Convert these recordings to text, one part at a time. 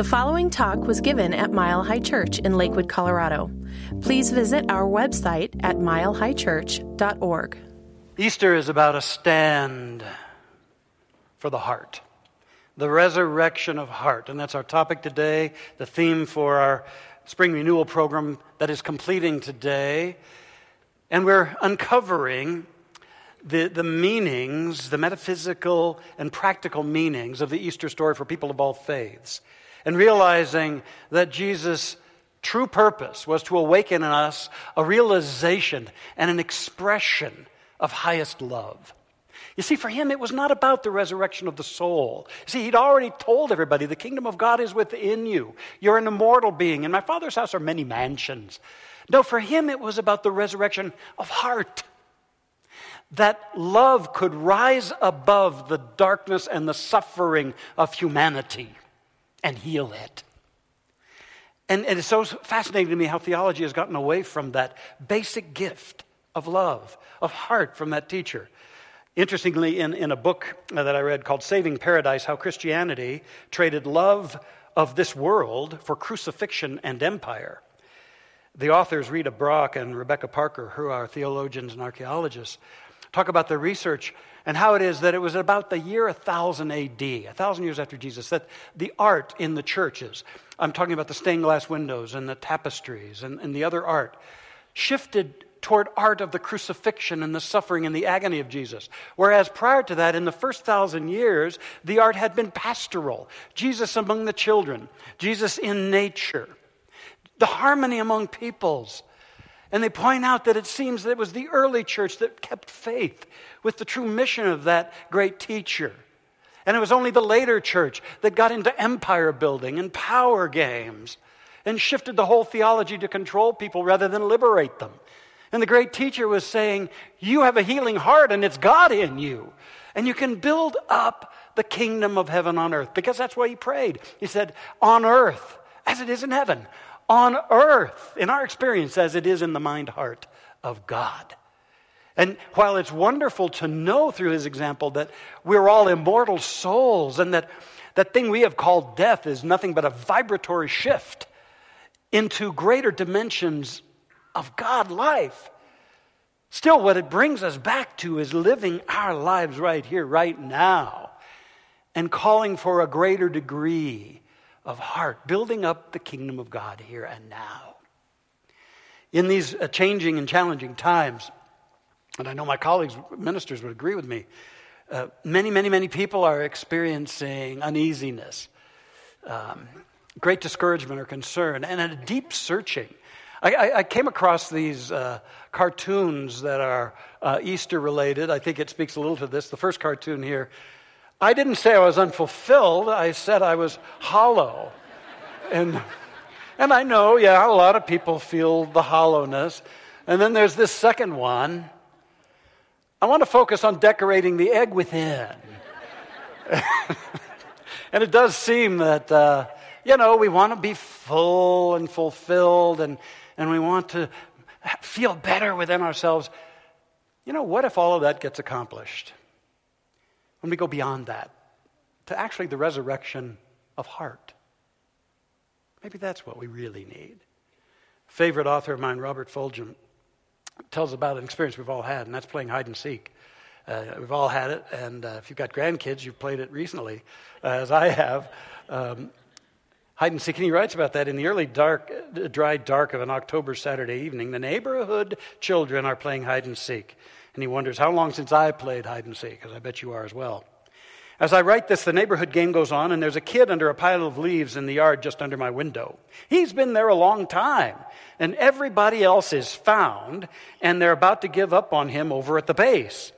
The following talk was given at Mile High Church in Lakewood, Colorado. Please visit our website at milehighchurch.org. Easter is about a stand for the heart, the resurrection of heart. And that's our topic today, the theme for our spring renewal program that is completing today. And we're uncovering the, the meanings, the metaphysical and practical meanings of the Easter story for people of all faiths and realizing that Jesus' true purpose was to awaken in us a realization and an expression of highest love. You see, for him, it was not about the resurrection of the soul. You See, he'd already told everybody the kingdom of God is within you. You're an immortal being. In my Father's house are many mansions. No, for him, it was about the resurrection of heart. That love could rise above the darkness and the suffering of humanity and heal it. And, and, it's so fascinating to me how theology has gotten away from that basic gift of love, of heart from that teacher. Interestingly, in, in a book that I read called Saving Paradise How Christianity Traded Love of This World for Crucifixion and Empire, the authors Rita Brock and Rebecca Parker, who are theologians and archaeologists, talk about the research and how it is that it was about the year 1000 AD, a thousand years after Jesus, that the art in the churches, I'm talking about the stained glass windows and the tapestries and, and the other art, shifted toward art of the crucifixion and the suffering and the agony of Jesus. Whereas prior to that, in the first thousand years, the art had been pastoral Jesus among the children, Jesus in nature, the harmony among peoples. And they point out that it seems that it was the early church that kept faith with the true mission of that great teacher. And it was only the later church that got into empire building and power games and shifted the whole theology to control people rather than liberate them. And the great teacher was saying, You have a healing heart and it's God in you. And you can build up the kingdom of heaven on earth because that's why he prayed. He said, On earth as it is in heaven, on earth, in our experience, as it is in the mind heart of God. And while it's wonderful to know through his example that we're all immortal souls and that that thing we have called death is nothing but a vibratory shift into greater dimensions of God life. Still, what it brings us back to is living our lives right here, right now, and calling for a greater degree of heart, building up the kingdom of God here and now. In these uh, changing and challenging times, and I know my colleagues, ministers, would agree with me, uh, many, many, many people are experiencing uneasiness, um, great discouragement or concern, and a deep searching. I, I, I came across these uh, cartoons that are uh, Easter related. I think it speaks a little to this. The first cartoon here I didn't say I was unfulfilled, I said I was hollow. And, and I know, yeah, a lot of people feel the hollowness. And then there's this second one. I want to focus on decorating the egg within. and it does seem that, uh, you know, we want to be full and fulfilled and, and we want to feel better within ourselves. You know, what if all of that gets accomplished? When we go beyond that to actually the resurrection of heart. Maybe that's what we really need. favorite author of mine, Robert Fulghum, tells about an experience we've all had, and that's playing hide and seek. Uh, we've all had it, and uh, if you've got grandkids, you've played it recently, uh, as I have. Um, hide and seek, and he writes about that in the early dark, uh, dry dark of an October Saturday evening. The neighborhood children are playing hide and seek. And he wonders, how long since I played hide and seek? Because I bet you are as well. As I write this, the neighborhood game goes on, and there's a kid under a pile of leaves in the yard just under my window. He's been there a long time, and everybody else is found, and they're about to give up on him over at the base.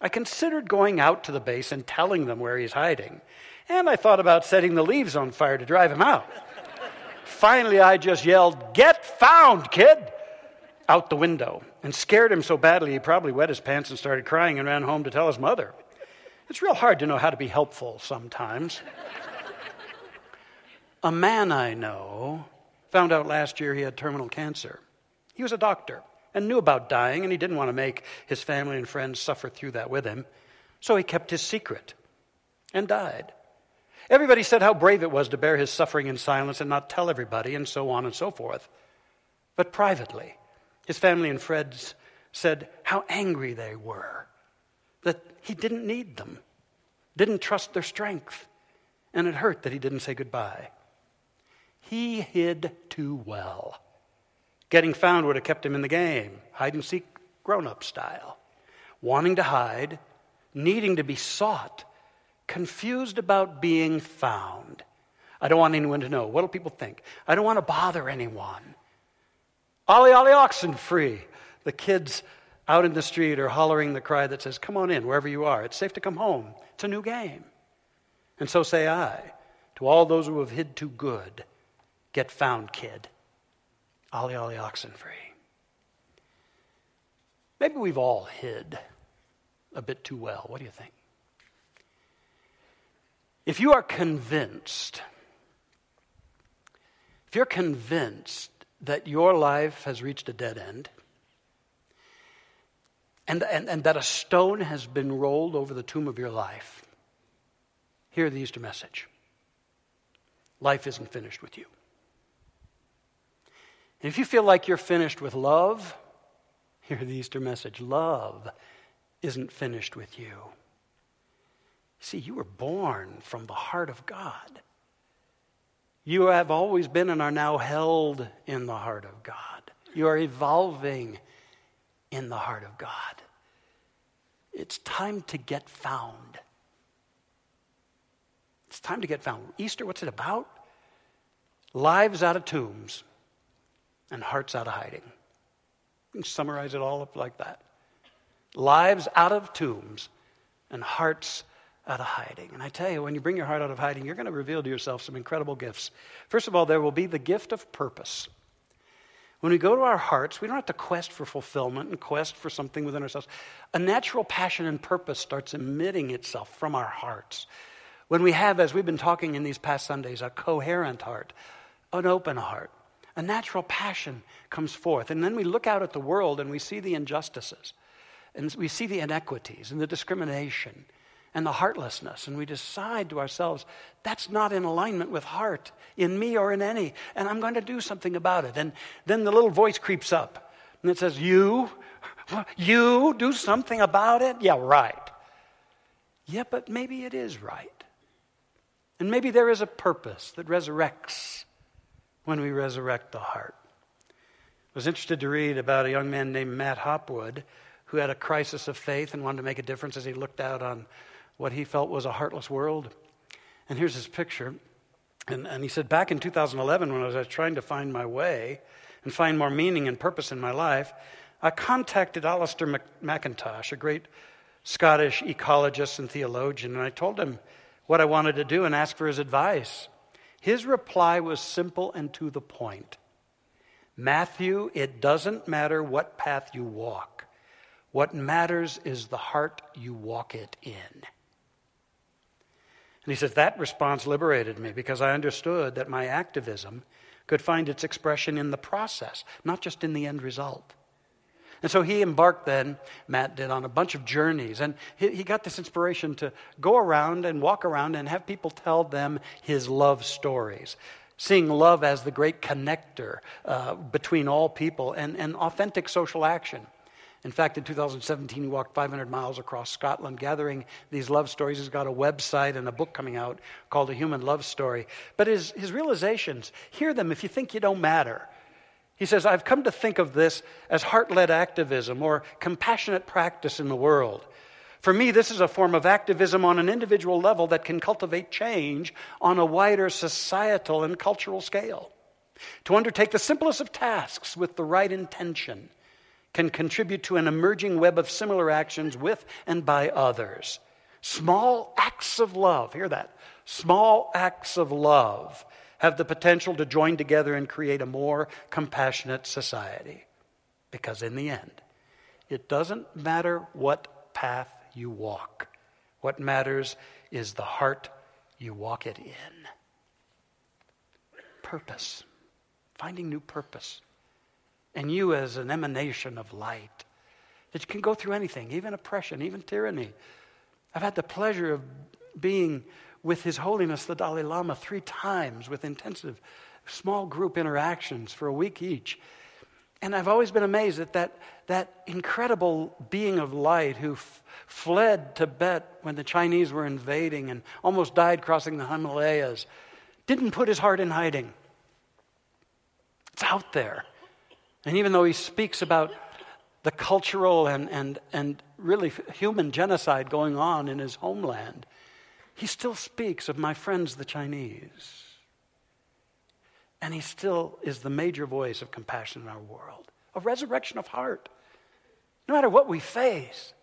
I considered going out to the base and telling them where he's hiding, and I thought about setting the leaves on fire to drive him out. Finally, I just yelled, Get found, kid! Out the window and scared him so badly he probably wet his pants and started crying and ran home to tell his mother. It's real hard to know how to be helpful sometimes. a man I know found out last year he had terminal cancer. He was a doctor and knew about dying, and he didn't want to make his family and friends suffer through that with him. So he kept his secret and died. Everybody said how brave it was to bear his suffering in silence and not tell everybody, and so on and so forth. But privately, his family and friends said how angry they were that he didn't need them, didn't trust their strength, and it hurt that he didn't say goodbye. He hid too well. Getting found would have kept him in the game, hide and seek grown up style. Wanting to hide, needing to be sought, confused about being found. I don't want anyone to know. What do people think? I don't want to bother anyone. Ollie, Ollie, oxen free. The kids out in the street are hollering the cry that says, Come on in, wherever you are. It's safe to come home. It's a new game. And so say I to all those who have hid too good, get found, kid. Ollie, Ollie, oxen free. Maybe we've all hid a bit too well. What do you think? If you are convinced, if you're convinced that your life has reached a dead end, and, and, and that a stone has been rolled over the tomb of your life, hear the Easter message. Life isn't finished with you. And if you feel like you're finished with love, hear the Easter message. Love isn't finished with you. See, you were born from the heart of God. You have always been and are now held in the heart of God. You are evolving in the heart of God. It's time to get found. It's time to get found. Easter, what's it about? Lives out of tombs and hearts out of hiding. You can summarize it all up like that. Lives out of tombs and hearts out of hiding. And I tell you, when you bring your heart out of hiding, you're going to reveal to yourself some incredible gifts. First of all, there will be the gift of purpose. When we go to our hearts, we don't have to quest for fulfillment and quest for something within ourselves. A natural passion and purpose starts emitting itself from our hearts. When we have, as we've been talking in these past Sundays, a coherent heart, an open heart, a natural passion comes forth. And then we look out at the world and we see the injustices, and we see the inequities and the discrimination and the heartlessness. And we decide to ourselves, that's not in alignment with heart in me or in any, and I'm going to do something about it. And then the little voice creeps up and it says, You? You do something about it? Yeah, right. Yeah, but maybe it is right. And maybe there is a purpose that resurrects when we resurrect the heart. I was interested to read about a young man named Matt Hopwood who had a crisis of faith and wanted to make a difference as he looked out on what he felt was a heartless world. And here's his picture. And, and he said, Back in 2011, when I was trying to find my way and find more meaning and purpose in my life, I contacted Alastair McIntosh, a great Scottish ecologist and theologian, and I told him what I wanted to do and asked for his advice. His reply was simple and to the point Matthew, it doesn't matter what path you walk. What matters is the heart you walk it in. And he says, That response liberated me because I understood that my activism could find its expression in the process, not just in the end result. And so he embarked then, Matt did, on a bunch of journeys. And he, he, got this inspiration to go around and walk around and have people tell them his love stories. Seeing love as the great connector uh, between all people and, and authentic social action. In fact, in 2017, he walked 500 miles across Scotland gathering these love stories. He's got a website and a book coming out called A Human Love Story. But his, his realizations, hear them if you think you don't matter. He says, I've come to think of this as heart led activism or compassionate practice in the world. For me, this is a form of activism on an individual level that can cultivate change on a wider societal and cultural scale. To undertake the simplest of tasks with the right intention can contribute to an emerging web of similar actions with and by others. Small acts of love, hear that. Small acts of love have the potential to join together and create a more compassionate society. Because in the end, it doesn't matter what path you walk, what matters is the heart you walk it in. Purpose, finding new purpose and you as an emanation of light that you can go through anything, even oppression, even tyranny. I've had the pleasure of being with His Holiness the Dalai Lama three times with intensive small group interactions for a week each. And I've always been amazed at that, that incredible being of light who f- fled Tibet when the Chinese were invading and almost died crossing the Himalayas, didn't put his heart in hiding. It's out there. And even though he speaks about the cultural and, and, and really human genocide going on in his homeland, he still speaks of my friends, the Chinese. And he still is the major voice of compassion in our world, a resurrection of heart. No matter what we face,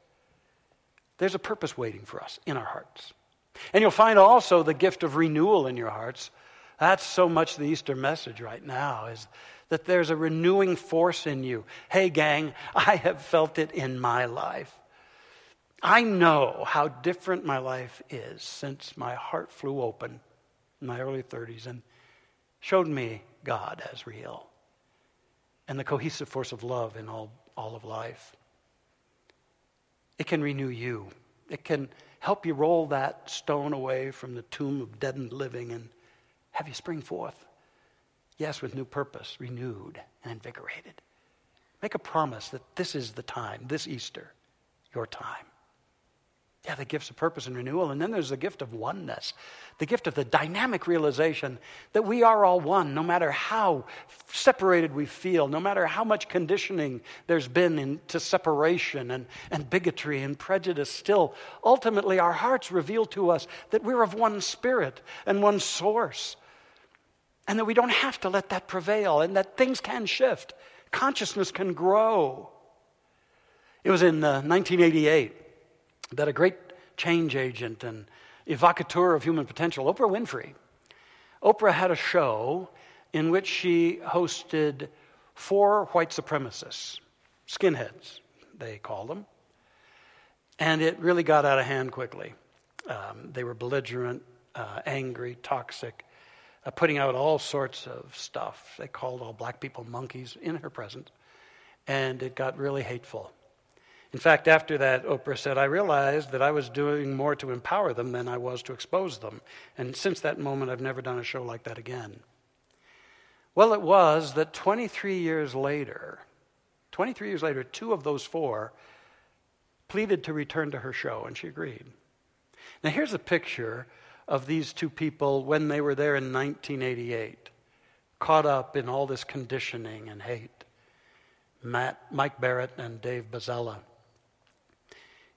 there's a purpose waiting for us in our hearts. And you'll find also the gift of renewal in your hearts. That's so much the Easter message right now is that there's a renewing force in you. Hey, gang, I have felt it in my life. I know how different my life is since my heart flew open in my early 30s and showed me God as real and the cohesive force of love in all, all of life. It can renew you. It can help you roll that stone away from the tomb of deadened living and have you spring forth Yes, with new purpose, renewed and invigorated. Make a promise that this is the time, this Easter, your time. Yeah, the gifts of purpose and renewal. And then there's the gift of oneness, the gift of the dynamic realization that we are all one, no matter how separated we feel, no matter how much conditioning there's been into separation and, and bigotry and prejudice. Still, ultimately, our hearts reveal to us that we're of one spirit and one source. And that we don't have to let that prevail and that things can shift. Consciousness can grow. It was in uh, 1988 that a great change agent and evocateur of human potential, Oprah Winfrey, Oprah had a show in which she hosted four white supremacists, skinheads, they called them. And it really got out of hand quickly. Um, they were belligerent, uh, angry, toxic, uh, putting out all sorts of stuff. They called all black people monkeys in her presence, and it got really hateful. In fact, after that, Oprah said, I realized that I was doing more to empower them than I was to expose them. And since that moment, I've never done a show like that again. Well, it was that 23 years later, 23 years later, two of those four pleaded to return to her show, and she agreed. Now, here's a picture of these two people when they were there in 1988, caught up in all this conditioning and hate. Matt, Mike Barrett and Dave Bazella.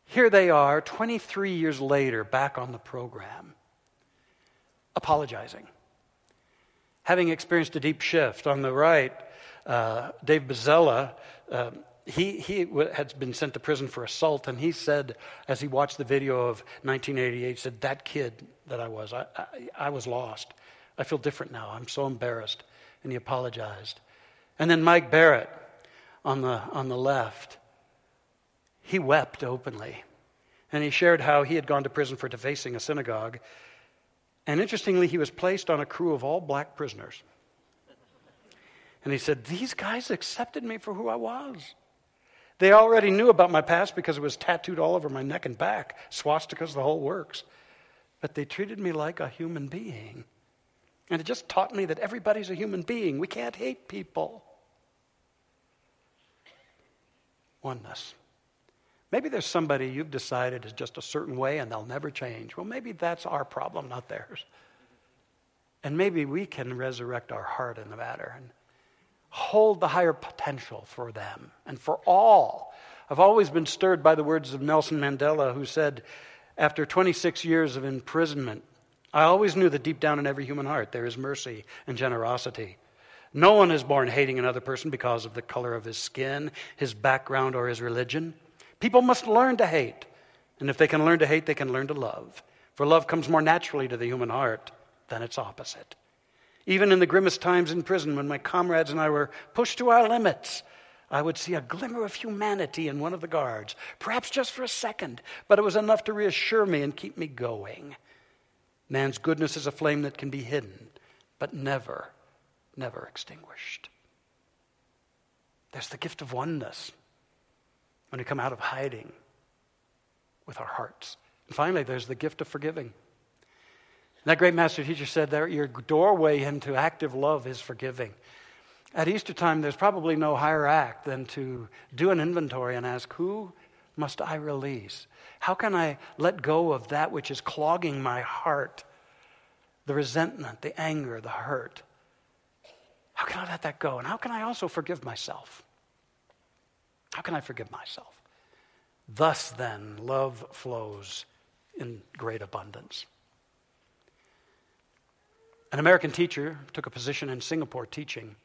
Here they are, 23 years later, back on the program, apologizing. Having experienced a deep shift. On the right, uh, Dave Bazella uh, he, he had been sent to prison for assault, and he said, as he watched the video of 1988, said, That kid that I was, I, I, I was lost. I feel different now. I'm so embarrassed. And he apologized. And then Mike Barrett on the, on the left, he wept openly. And he shared how he had gone to prison for defacing a synagogue. And interestingly, he was placed on a crew of all black prisoners. And he said, These guys accepted me for who I was. They already knew about my past because it was tattooed all over my neck and back, swastikas, the whole works. But they treated me like a human being. And it just taught me that everybody's a human being. We can't hate people. Oneness. Maybe there's somebody you've decided is just a certain way and they'll never change. Well, maybe that's our problem, not theirs. And maybe we can resurrect our heart in the matter and hold the higher potential for them and for all. I've always been stirred by the words of Nelson Mandela, who said, after 26 years of imprisonment, I always knew that deep down in every human heart there is mercy and generosity. No one is born hating another person because of the color of his skin, his background, or his religion. People must learn to hate. And if they can learn to hate, they can learn to love. For love comes more naturally to the human heart than its opposite. Even in the grimmest times in prison, when my comrades and I were pushed to our limits, I would see a glimmer of humanity in one of the guards, perhaps just for a second, but it was enough to reassure me and keep me going. Man's goodness is a flame that can be hidden, but never, never extinguished. There's the gift of oneness when we come out of hiding with our hearts. And finally, there's the gift of forgiving. That great master teacher said that your doorway into active love is forgiving. At Easter time, there's probably no higher act than to do an inventory and ask, Who must I release? How can I let go of that which is clogging my heart? The resentment, the anger, the hurt. How can I let that go? And how can I also forgive myself? How can I forgive myself? Thus, then, love flows in great abundance. An American teacher took a position in Singapore teaching.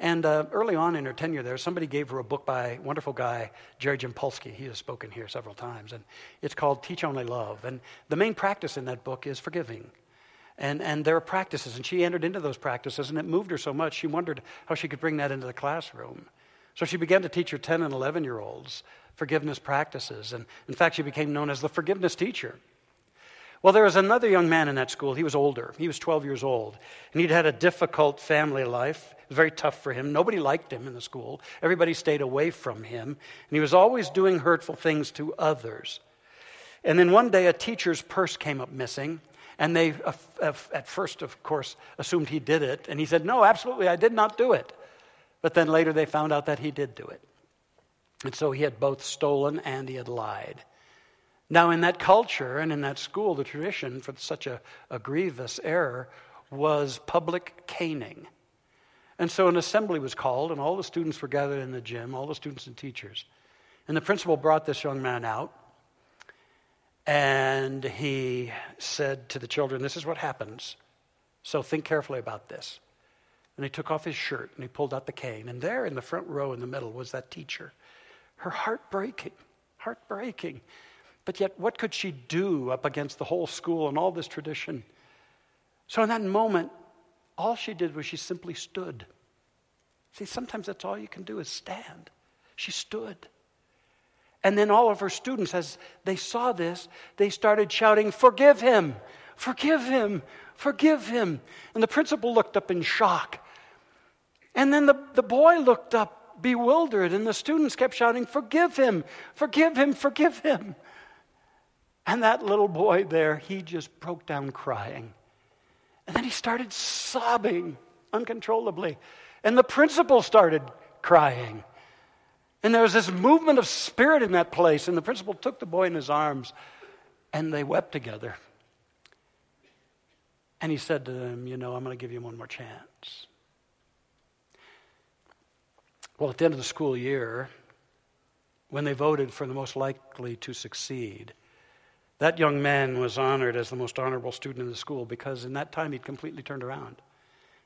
And uh, early on in her tenure there, somebody gave her a book by a wonderful guy, Jerry Jampolsky. He has spoken here several times. And it's called Teach Only Love. And the main practice in that book is forgiving. And, and there are practices, and she entered into those practices, and it moved her so much, she wondered how she could bring that into the classroom. So she began to teach her 10 and 11 year olds forgiveness practices. And in fact, she became known as the forgiveness teacher. Well, there was another young man in that school. He was older. He was 12 years old. And he'd had a difficult family life. It was very tough for him. Nobody liked him in the school. Everybody stayed away from him. And he was always doing hurtful things to others. And then one day, a teacher's purse came up missing. And they, uh, uh, at first, of course, assumed he did it. And he said, No, absolutely, I did not do it. But then later they found out that he did do it. And so he had both stolen and he had lied. Now, in that culture and in that school, the tradition for such a, a grievous error was public caning. And so an assembly was called, and all the students were gathered in the gym, all the students and teachers. And the principal brought this young man out, and he said to the children, This is what happens. So think carefully about this. And he took off his shirt and he pulled out the cane. And there in the front row in the middle was that teacher. Her heart breaking, heart breaking. But yet, what could she do up against the whole school and all this tradition? So, in that moment, all she did was she simply stood. See, sometimes that's all you can do is stand. She stood. And then all of her students, as they saw this, they started shouting, Forgive him! Forgive him! Forgive him! And the principal looked up in shock. And then the, the boy looked up bewildered, and the students kept shouting, Forgive him! Forgive him! Forgive him! And that little boy there, he just broke down crying. And then he started sobbing uncontrollably. And the principal started crying. And there was this movement of spirit in that place. And the principal took the boy in his arms and they wept together. And he said to them, You know, I'm going to give you one more chance. Well, at the end of the school year, when they voted for the most likely to succeed, that young man was honored as the most honorable student in the school because in that time he'd completely turned around.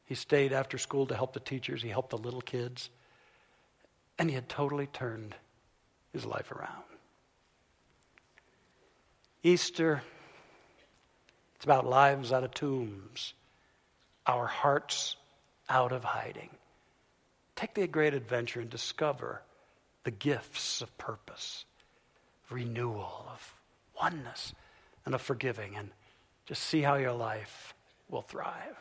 He stayed after school to help the teachers, he helped the little kids, and he had totally turned his life around. Easter, it's about lives out of tombs, our hearts out of hiding. Take the great adventure and discover the gifts of purpose, renewal, of oneness and of forgiving, and just see how your life will thrive.